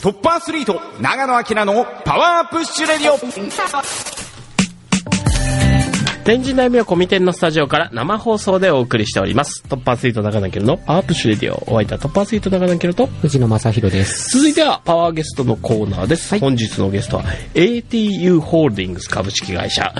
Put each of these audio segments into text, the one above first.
トップアスリート長野明のパワープッシュレディオ天神内名コミテンのスタジオから生放送でお送りしております。トップアスリート長野キルのパワープッシュレディオ。お会いいたトップアスリート長野キルと、藤野正宏です。続いてはパワーゲストのコーナーです。本日のゲストは ATU ホールディングス株式会社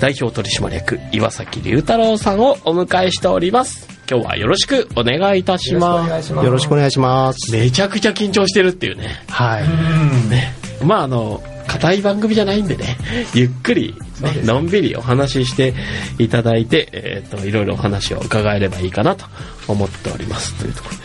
代表取締役岩崎隆太郎さんをお迎えしております。今日はよろしくお願いいたします。よろしくお願いします。めちゃくちゃ緊張してるっていうね。はい。ね。まああの、硬い番組じゃないんでね、ゆっくり、ね、のんびりお話ししていただいて、えっ、と、いろいろお話を伺えればいいかなと思っております。というところで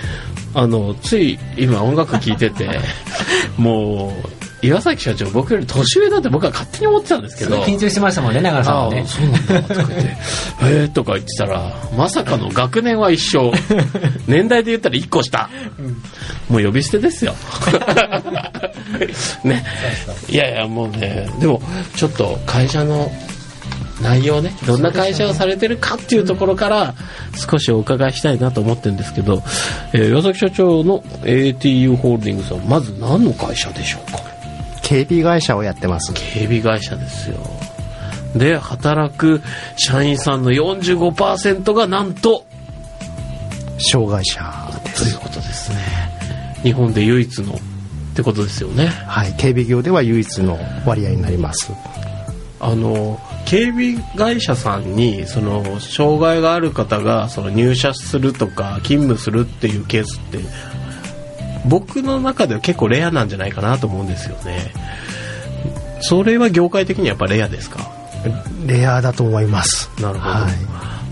あの、つい今音楽聴いてて、もう、岩崎社長僕より年上だって僕は勝手に思ってたんですけど。緊張してましたもんね、長野さんああはね。そうなんだとか言って「えー」とか言ってたらまさかの学年は一緒。年代で言ったら1個下、もう呼び捨てですよ。ね。いやいやもうねでもちょっと会社の内容ねどんな会社をされてるかっていうところから少しお伺いしたいなと思ってるんですけど、えー岩崎社長の ATU ホールディングスはまず何の会社でしょうか？警備会社をやってます。警備会社ですよで働く社員さんの45%がなんと障害者です。ということですね日本で唯一のってことですよねはい。警備業では唯一の割合になります。あの警備会社さんにその障害がある方がその入社するとか勤務するっていうケースって僕の中では結構レアなんじゃないかなと思うんですよね。それは業界的にやっぱレアですか？レアだと思います。なるほど、はい。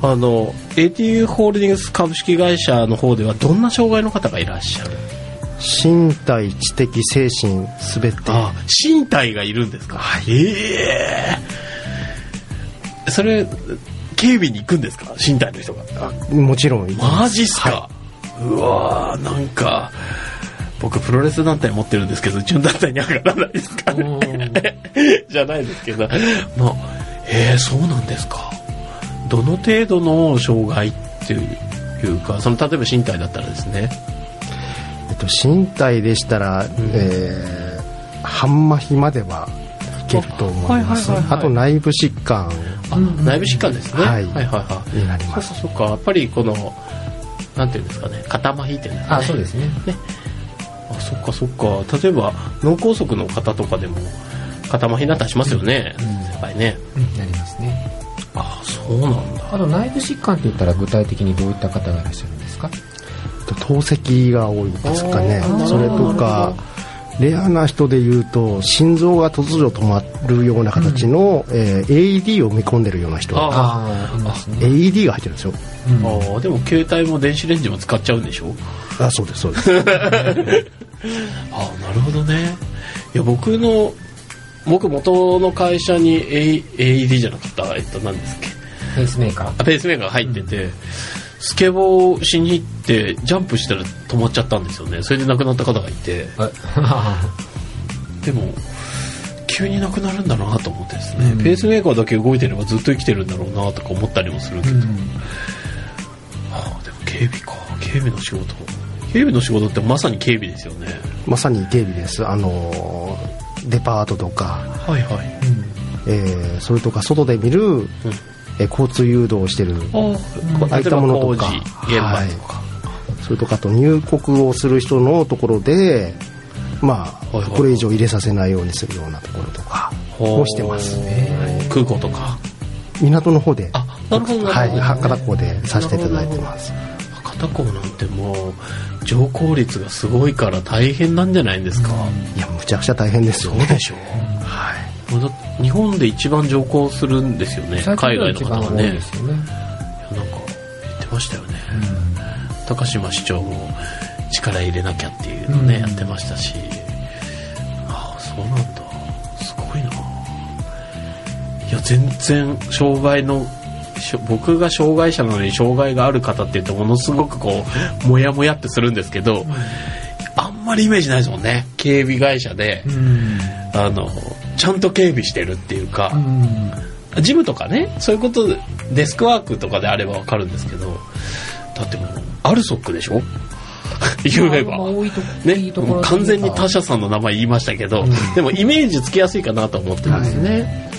あの ATU ホールディングス株式会社の方ではどんな障害の方がいらっしゃる？身体、知的、精神、すべて。あ身体がいるんですか、ええ。それ警備に行くんですか？身体の人が。もちろん。マジっすか、うわーなんか僕プロレス団体持ってるんですけどうちの団体に上がらないですかね。じゃないですけど。まあえー、そうなんですか。どの程度の障害っていうかその例えば身体だったらですね。えっと、身体でしたら、えー、半麻痺まではいけると思います。あはいはいはいはい。あと内部疾患。あ、内部疾患ですね、はい。はいはいはい。になります。そうか。やっぱりこのなんていうんですかね。肩麻痺っていうんですかね。あ、そうですね。あそっかそっか。例えば脳梗塞の方とかでも肩麻痺になったりしますよね、やっぱりね。なりますね。あそうなんだ。あと内部疾患って言ったら具体的にどういった方がいらっしゃるんですか？と透析が多いですかね。それとかレアな人で言うと心臓が突如止まるような形の、えー AED を見込んでるような人。ああね。AED が入ってるんですよ。うん。あーでも携帯も電子レンジも使っちゃうんでしょ？あそうですそうです ああなるほどね。いや僕の僕元の会社に A- AED じゃなかったえっと何ですっけ。ペースメーカー。あペースメーカーが入ってて、スケボーしに行ってジャンプしたら止まっちゃったんですよね。それで亡くなった方がいて。でも急になくなるんだなと思ってですね、うん。ペースメーカーだけ動いてればずっと生きてるんだろうなとか思ったりもするけど、ああでも警備か。警備の仕事警備の仕事ってまさに警備ですよね。まさに警備です。あのーデパートとか、はいはい。えーそれとか外で見る、えー交通誘導をしてる。あああいったものとか。とか、それとかあと入国をする人のところでまあはいはい。これ以上入れさせないようにするようなところとか。をしてます。空港とか。港の方で。あなるほどなはい。博多港でさせていただいてます博多港なんてもう乗降率がすごいから大変なんじゃないんですか、いやむちゃくちゃ大変ですよね。でしょ。はい。もうだ日本で一番乗降するんですよね海外の方はね。ね。なんか言ってましたよね、高島市長も力入れなきゃっていうのね、うん。やってましたし。ああそうなんだ。すごいな。いや全然障害の僕が障害者なのに障害がある方って言うとものすごくこうモヤモヤってするんですけど、あんまりイメージないですもんね警備会社で、うん。あのちゃんと警備してるっていうか、うん。ジムとかねそういうことでデスクワークとかであればわかるんですけどだってもうアルソックでしょ？言えば。ね完全に他社さんの名前言いましたけど、でもイメージつきやすいかなと思ってるんですね。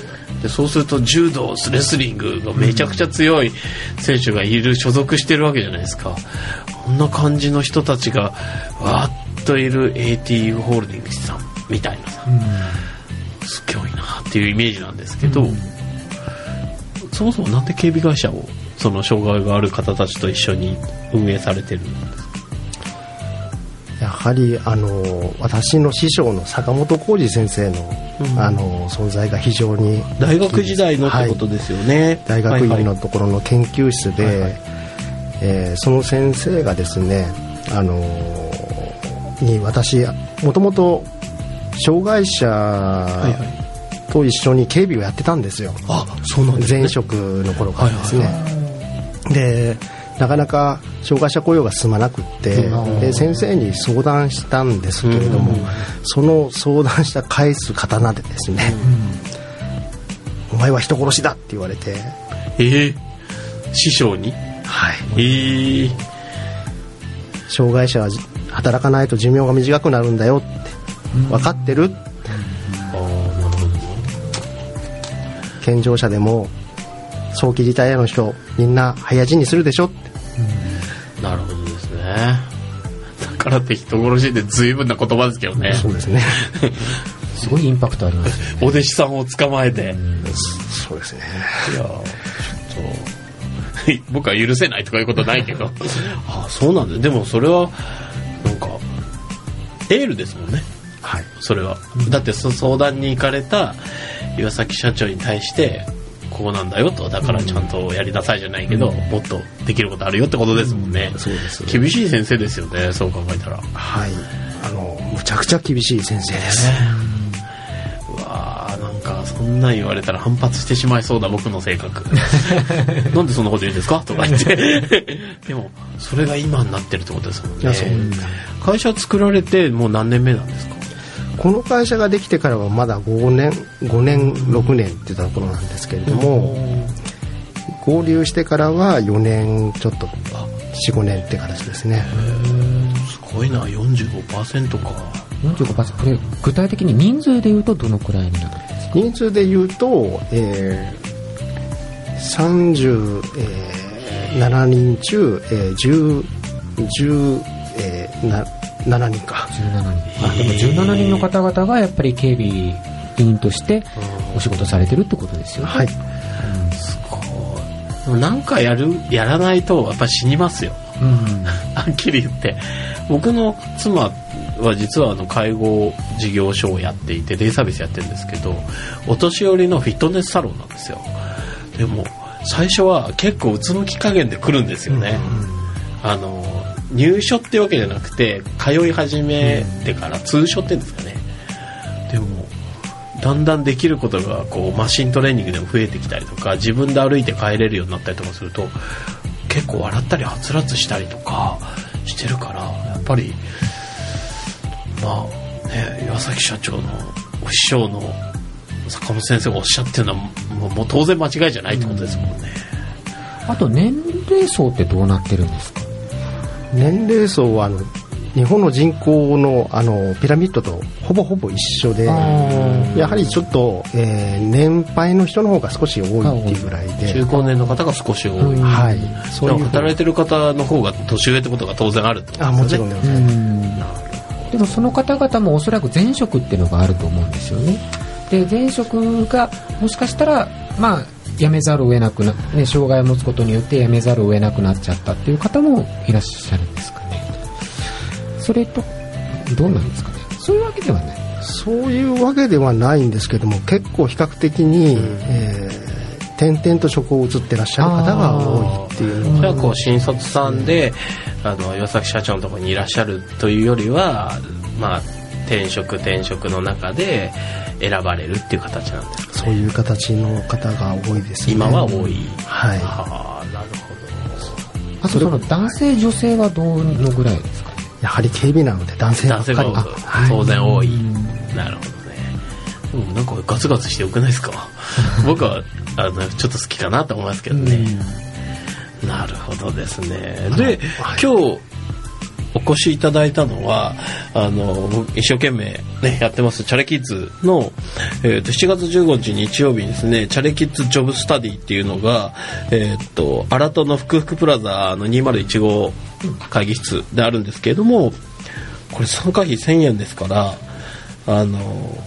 でそうすると柔道、レスリングがめちゃくちゃ強い選手がいる、所属してるわけじゃないですか。こんな感じの人たちがわーっといる ATU ホールディングスさんみたいな。さ、すごいなっていうイメージなんですけど、そもそもなんで警備会社をその障害がある方たちと一緒に運営されてるんですか？やはりあの私の師匠の坂本浩二先生の,、うん。あの存在が非常に大学時代のってことですよね、大学院はいはいのところの研究室で、はいはい。えーその先生がですね、あのーに私もともと障害者はいはい。と一緒に警備をやってたんですよ、あそうなんですね。前職の頃からですね、はい。でなかなか障害者雇用が進まなくって、うん。で先生に相談したんですけれども、うん。その相談した返す刀でですね、お前は人殺しだって言われて、ええ師匠に？はい、ええ障害者は働かないと寿命が短くなるんだよって分かってる？ああなるほど。健常者でも早期リタイアの人みんな早死にするでしょってなるほどですね。だからって人殺しって随分な言葉ですけどね。そうですね。すごいインパクトありますよね。お弟子さんを捕まえて、そうですね。いやーちょっと 僕は許せないとかいうことないけど。ああそうなんだ。でもそれはなんかエールですもんね。はい。それは、だってそ相談に行かれた岩崎社長に対してこうなんだよと。だからちゃんとやりなさいじゃないけど、もっとできることあるよってことですもんね、そうです。厳しい先生ですよねそう考えたら。はい。あのむちゃくちゃ厳しい先生です。うわーなんかそんなん言われたら反発してしまいそうだ僕の性格。なんでそんなこと言うんですか？とか言って。でもそれが今になってるってことですもんね。会社作られてもう何年目なんですか？この会社ができてからはまだ5年5年6年って言ったところなんですけれども、合流してからは4年ちょっと45年って形ですね。すごいな。45%か。45%これ具体的に人数でいうとどのくらいになるんですか？人数で言うと、えー、37人中、えー、10 10、えー、な7人か。17人。あでも17人の方々がやっぱり警備員としてお仕事されてるってことですよね。はい。でもなんかやるやらないとやっぱ死にますよ。うん。はっきり言って。僕の妻は実はあの介護事業所をやっていてデイサービスやってるんですけどお年寄りのフィットネスサロンなんですよ。でも最初は結構うつむき加減で来るんですよね、あの入所ってわけじゃなくて通い始めてから通所って言うんですかね。でもだんだんできることがこうマシントレーニングでも増えてきたりとか自分で歩いて帰れるようになったりとかすると結構笑ったりはつらつしたりとかしてるからやっぱりまあね岩崎社長のお師匠の坂本先生がおっしゃってるのはもう当然間違いじゃないってことですもんね、あと年齢層ってどうなってるんですか？年齢層はあの日本の人口のあのピラミッドとほぼほぼ一緒でやはりちょっと、えー年配の人の方が少し多いっていうぐらいで。中高年の方が少し多い、はい。そでういうも働いてる方の方が年上ってことが当然あるってことあですよね。もちろん。でございますでもその方々もおそらく前職っていうのがあると思うんですよね。で前職がもしかしたらまあ辞めざるを得なくな、ね、障害を持つことによって辞めざるを得なくなっちゃったっていう方もいらっしゃるんですかね。それとどうなんですかね。そういうわけではない。そういうわけではないんですけども結構比較的に、えー転々と職を移ってらっしゃる方が多いっていう。のじゃあこう新卒さんであの岩崎社長のところにいらっしゃるというよりはまあ転職転職の中で選ばれるっていう形なんですかそういう形の方が多いですね。今は多い。はい。はあなるほあとその男性女性はどのぐらいですか？ねやはり警備なので男性どばっかり。男性が当然多い。なるほどね。でもなんかガツガツしてよくないですか？僕はあのちょっと好きかなと思いますけどね。なるほどですね。で今日お越しいただいたのは、あの、僕一生懸命ね、やってます、チャレキッズの、えっ、と、7月15日日曜日にですね、チャレキッズジョブスタディっていうのが、えっ、と、新戸の福福プラザの201会議室であるんですけれども、これ参加費1000円ですから、あの、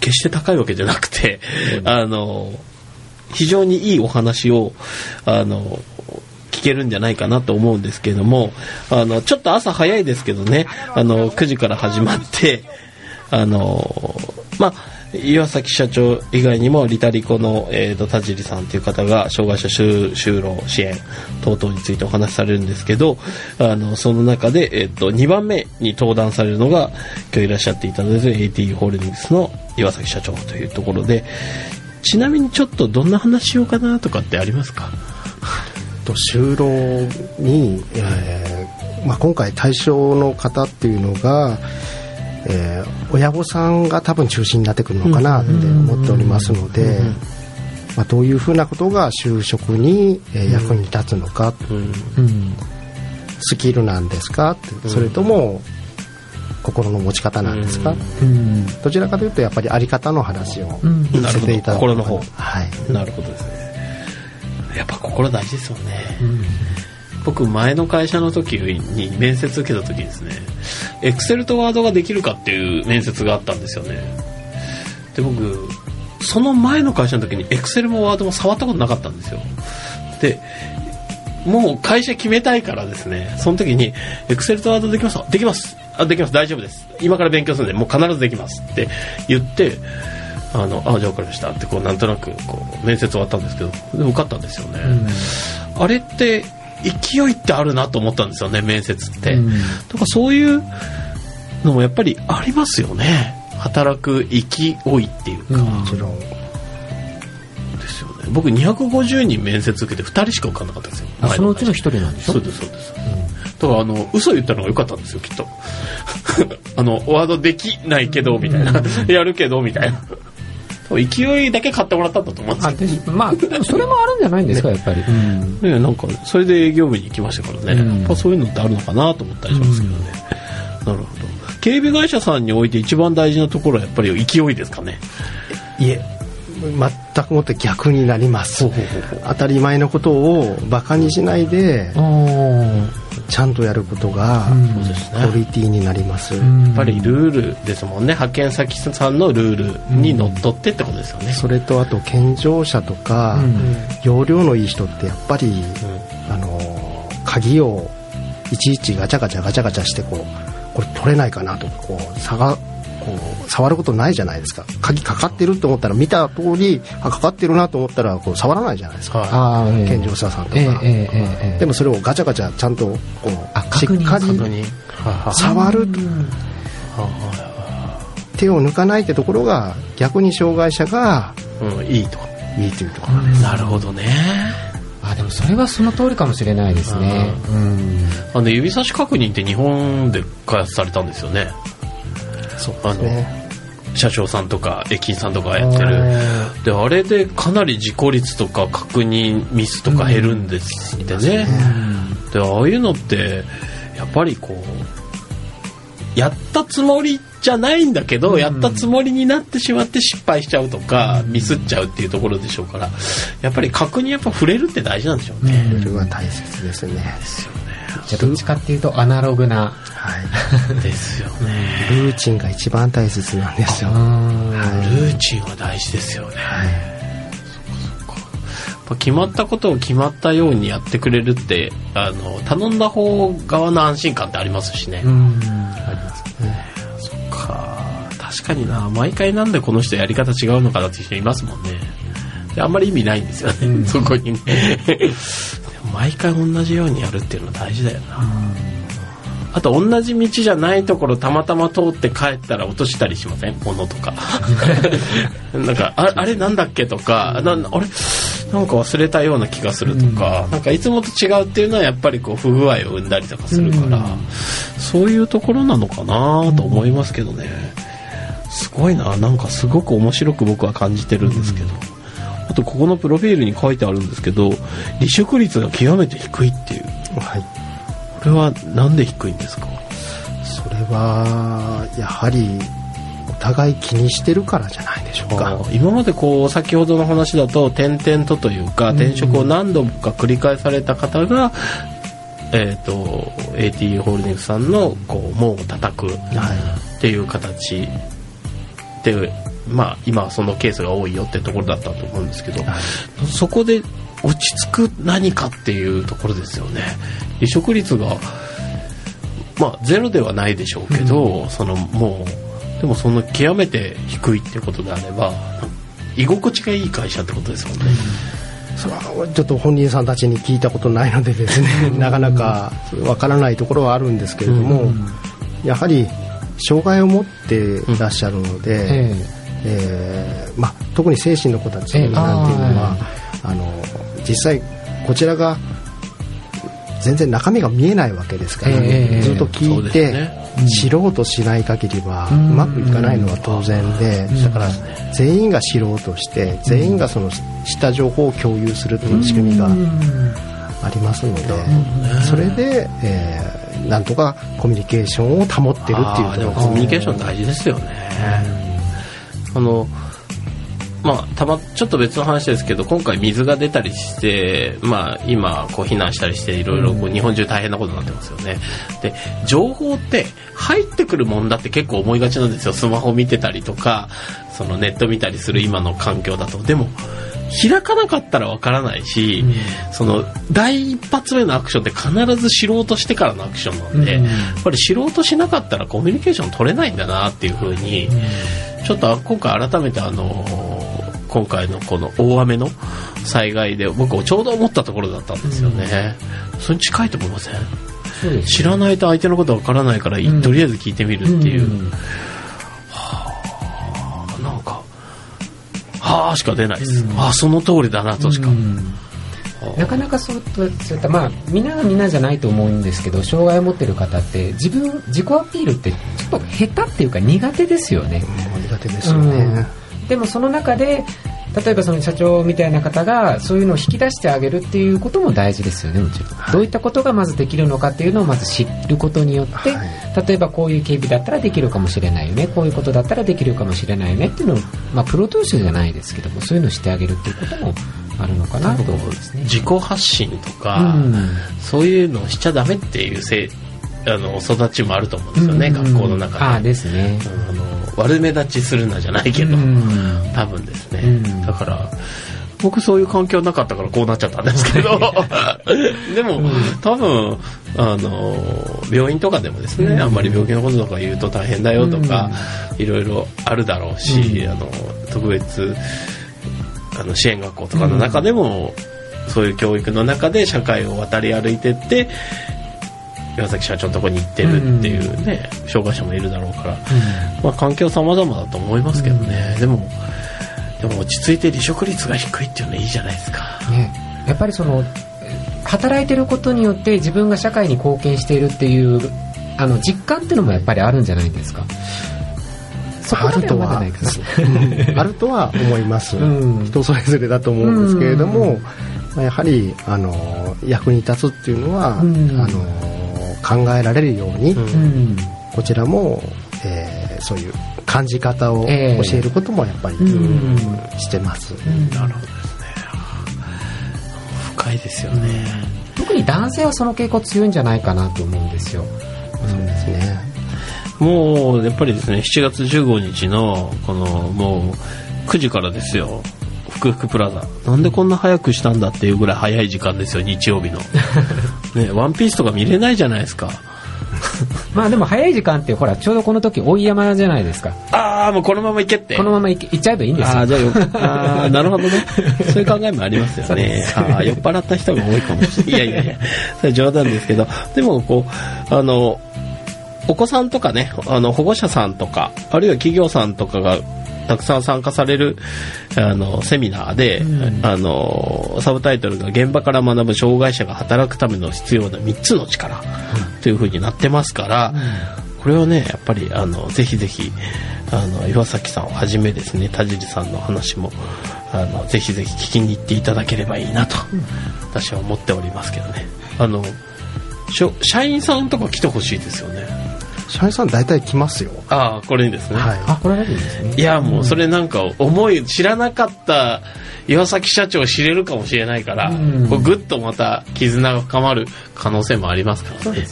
決して高いわけじゃなくて、あの、非常にいいお話を、あの、聞けるんじゃないかなと思うんですけれども、あの、ちょっと朝早いですけどね、あの、9時から始まって、あの、まあ、岩崎社長以外にもリタリコの、えー、と田尻さんという方が障害者就労支援等々についてお話しされるんですけどあのその中で、えー、と2番目に登壇されるのが今日いらっしゃっていただいてる AT ホールディングスの岩崎社長というところでちなみにちょっとどんな話しようかなとかってありますか？と就労に、えーまあ、今回対象の方っていうのが、えー親御さんが多分中心になってくるのかなって思っておりますので、まあ、どういうふうなことが就職に、えー役に立つのか、うん。うん。スキルなんですか？ってそれとも心の持ち方なんですか、うん。どちらかというとやっぱりあり方の話をうん。させていただく。なるほど。心の方。はい。なるほどですねやっぱ心大事ですよね、僕前の会社の時に面接受けた時ですねエクセルとワードができるかっていう面接があったんですよね。で僕その前の会社の時にエクセルもワードも触ったことなかったんですよ。でもう会社決めたいからですねその時にエクセルとワードできますかできますあできます大丈夫です。今から勉強するんでもう必ずできますって言ってあのあじゃあ分かりました。ってこうなんとなくこう面接終わったんですけどで受かったんですよね、あれって勢いってあるなと思ったんですよね面接って、うん。だからそういうのもやっぱりありますよね。働く勢いっていうか、うんもちろん。ですよね。僕250人面接受けて2人しか受かんなかったんですよ。あそのうちの一人なんでしょ？そうですそうです、だからあの嘘言ったのが良かったんですよきっと。あのワードできないけどみたいな。やるけどみたいな勢いだけ買ってもらったんだと思うんですあけどでまあそれもあるんじゃないんですかやっぱり、うん。ね、なんかそれで営業部に行きましたからね、うん。やっぱそういうのってあるのかなと思ったりしますけどね、なるほど。警備会社さんにおいて一番大事なところはやっぱり勢いですかね。いえ全くもって逆になります。当たり前のことをバカにしないでちゃんとやることがクオリティになります、うん。やっぱりルールですもんね。派遣先さんのルールにのっとってってことですよね、それとあと健常者とか、うん。容量のいい人ってやっぱり、あの鍵をいちいちガチャガチャガチャガチャしてこうこれ取れないかなとかこう差がこう触ることないじゃないですか。鍵かかってると思ったら見た通りあかかってるなと思ったらこう触らないじゃないですか、はい、健常者さんとか、えーえーえー、でもそれをガチャガチャちゃんとこうしっかり触る手を抜かないってところが逆に障害者が、うん、いいと。いいというところ。です、うん、なるほどね。あでもそれはその通りかもしれないですね、うん、あの指差し確認って日本で開発されたんですよね。あの、車掌さんとか駅員さんとかがやってる。であれでかなり事故率とか確認ミスとか減るんですってね、でああいうのってやっぱりこうやったつもりじゃないんだけど、やったつもりになってしまって失敗しちゃうとか、ミスっちゃうっていうところでしょうからやっぱり確認やっぱ触れるって大事なんでしょうね、ルールは大切ですねじゃあどっちかっていうとアナログなはい。ですよね。ルーチンが一番大切なんですよ。ルーチンは大事ですよね、やっぱ決まったことを決まったようにやってくれるってあの頼んだ方側の安心感ってありますしね、うん。そっか。確かにな。毎回なんでこの人やり方違うのかなっていう人いますもんね。であんまり意味ないんですよね、そこにね毎回同じようにやるっていうのは大事だよな、あと同じ道じゃないところたまたま通って帰ったら落としたりしません？物とか。なんかああれなんだっけとかなあれ？なんか忘れたような気がするとか、なんかいつもと違うっていうのはやっぱりこう不具合を生んだりとかするから、そういうところなのかなと思いますけどね。すごいな。なんかすごく面白く僕は感じてるんですけど、あとここのプロフィールに書いてあるんですけど離職率が極めて低いっていう。はい。これはなんで低いんですか？それはやはりお互い気にしてるからじゃないでしょうか。今までこう先ほどの話だと転々とというか転職を何度か繰り返された方が、えー、と AT ホールディングスさんのこう門を叩く。っていう形で、まあ、今はそのケースが多いよってところだったと思うんですけど、そこで落ち着く何かっていうところですよね。離職率が、まあ、ゼロではないでしょうけど、そのもうでもその極めて低いってことであれば居心地がいい会社ってことですよね、それはちょっと本人さんたちに聞いたことないのでですね なかなかわからないところはあるんですけれども、やはり障害を持っていらっしゃるので、ええ。ーまあ、特に精神の子たちなんていうのは、あの実際こちらが全然中身が見えないわけですから、ええずっと聞いて、ね。知ろうとしない限りはううんまくいかないのは当然で、だから全員が知ろうとして全員がその知った情報を共有するという仕組みがありますので、それで、えーなんとかコミュニケーションを保ってるっていうところコミュニケーション大事ですよね、あのまあたまちょっと別の話ですけど今回水が出たりしてまあ今こう避難したりしていろいろこう日本中大変なことになってますよね。で情報って入ってくるもんだって結構思いがちなんですよ。スマホ見てたりとかそのネット見たりする今の環境だと。でも開かなかったらわからないし、その第一発目のアクションって必ず知ろうとしてからのアクションなんで、うん。やっぱり知ろうとしなかったらコミュニケーション取れないんだなっていう風に、ちょっと今回改めてあのー今回のこの大雨の災害で僕ちょうど思ったところだったんですよね、それに近いと思いません？そうです知らないと相手のことわからないから、んとりあえず聞いてみるっていう、うん。なんかはあしか出ないです、ああその通りだなとしか、なかなかそうそういったまあみんながみんなじゃないと思うんですけど障害を持ってる方って自分自己アピールってちょっと下手っていうか苦手ですよね、苦手ですよね、でもその中で例えばその社長みたいな方がそういうのを引き出してあげるっていうことも大事ですよねもちろん、どういったことがまずできるのかっていうのをまず知ることによって、はい例えばこういう警備だったらできるかもしれないよねこういうことだったらできるかもしれないよねっていうのを、まあ、プロ投資じゃないですけどもそういうのをしてあげるっていうこともあるのかなと思うんですね。自己発信とか、うんそういうのをしちゃダメっていうせいあの育ちもあると思うんですよね、学校の中で。ああですね。あの悪目立ちするなじゃないけど、うん。多分ですね、うん。だから僕そういう環境なかったからこうなっちゃったんですけど。でも、多分あの病院とかでもですね、あんまり病気のこととか言うと大変だよとか、いろいろあるだろうし、あの特別あの支援学校とかの中でも、そういう教育の中で社会を渡り歩いてって岩崎社長のとこに行ってるっていうね、障害者もいるだろうから、まあ、環境様々だと思いますけどね、でもでも落ち着いて離職率が低いっていうのはいいじゃないですか。ね、やっぱりその働いてることによって自分が社会に貢献しているっていうあの実感っていうのもやっぱりあるんじゃないですか。そこまではあるとは思います、うん。人それぞれだと思うんですけれども、まあやはりあの役に立つっていうのは、うん。あの考えられるように、こちらも、えーそういう感じ方を教え。ええることもやっぱり、うん。してます、なるほどですね。深いですよね、特に男性はその傾向強いんじゃないかなと思うんですよ。そうですね。もうやっぱりですね7月15日のこのもう9時からですよ福福プラザなんでこんな早くしたんだっていうぐらい早い時間ですよ日曜日の ねワンピースとか見れないじゃないですか まあでも早い時間ってほらちょうどこの時追い山じゃないですか。ああもうこのまま行けってこのまま行っちゃえばいいんですよ。ああ、じゃあよ、ああ、なるほどね。そういう考えもありますよね。ああ、酔っ払った人が多いかもしれない。いやいやいや、それは冗談ですけど、でもこう、あの、お子さんとかね、あの、保護者さんとか、あるいは企業さんとかが、たくさん参加されるあのセミナーで、あのサブタイトルが「現場から学ぶ障害者が働くための必要な3つの力」というふうになってますから、これはねやっぱりあのぜひぜひあの岩崎さんをはじめですね田尻さんの話もあのぜひぜひ聞きに行っていただければいいなと、私は思っておりますけどね。あの社員さんとか来てほしいですよね社員さん大体来ますよ。ああこれにですね、はい。あ、これだけいいですね。いやもうそれなんか思い知らなかった岩崎社長を知れるかもしれないから、うん。こうぐっとまた絆が深まる可能性もありますから。ね。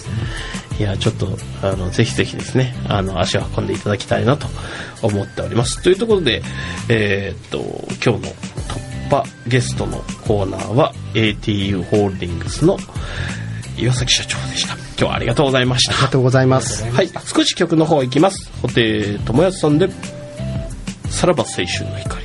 いやちょっとあのぜひぜひですねあの足を運んでいただきたいなと思っております。というところでえーっと今日の突破ゲストのコーナーは ATU ホールディングスの岩崎社長でした今日はありがとうございましたありがとうございますはい、少し曲の方行きます。布袋寅泰さんで、さらば青春の光。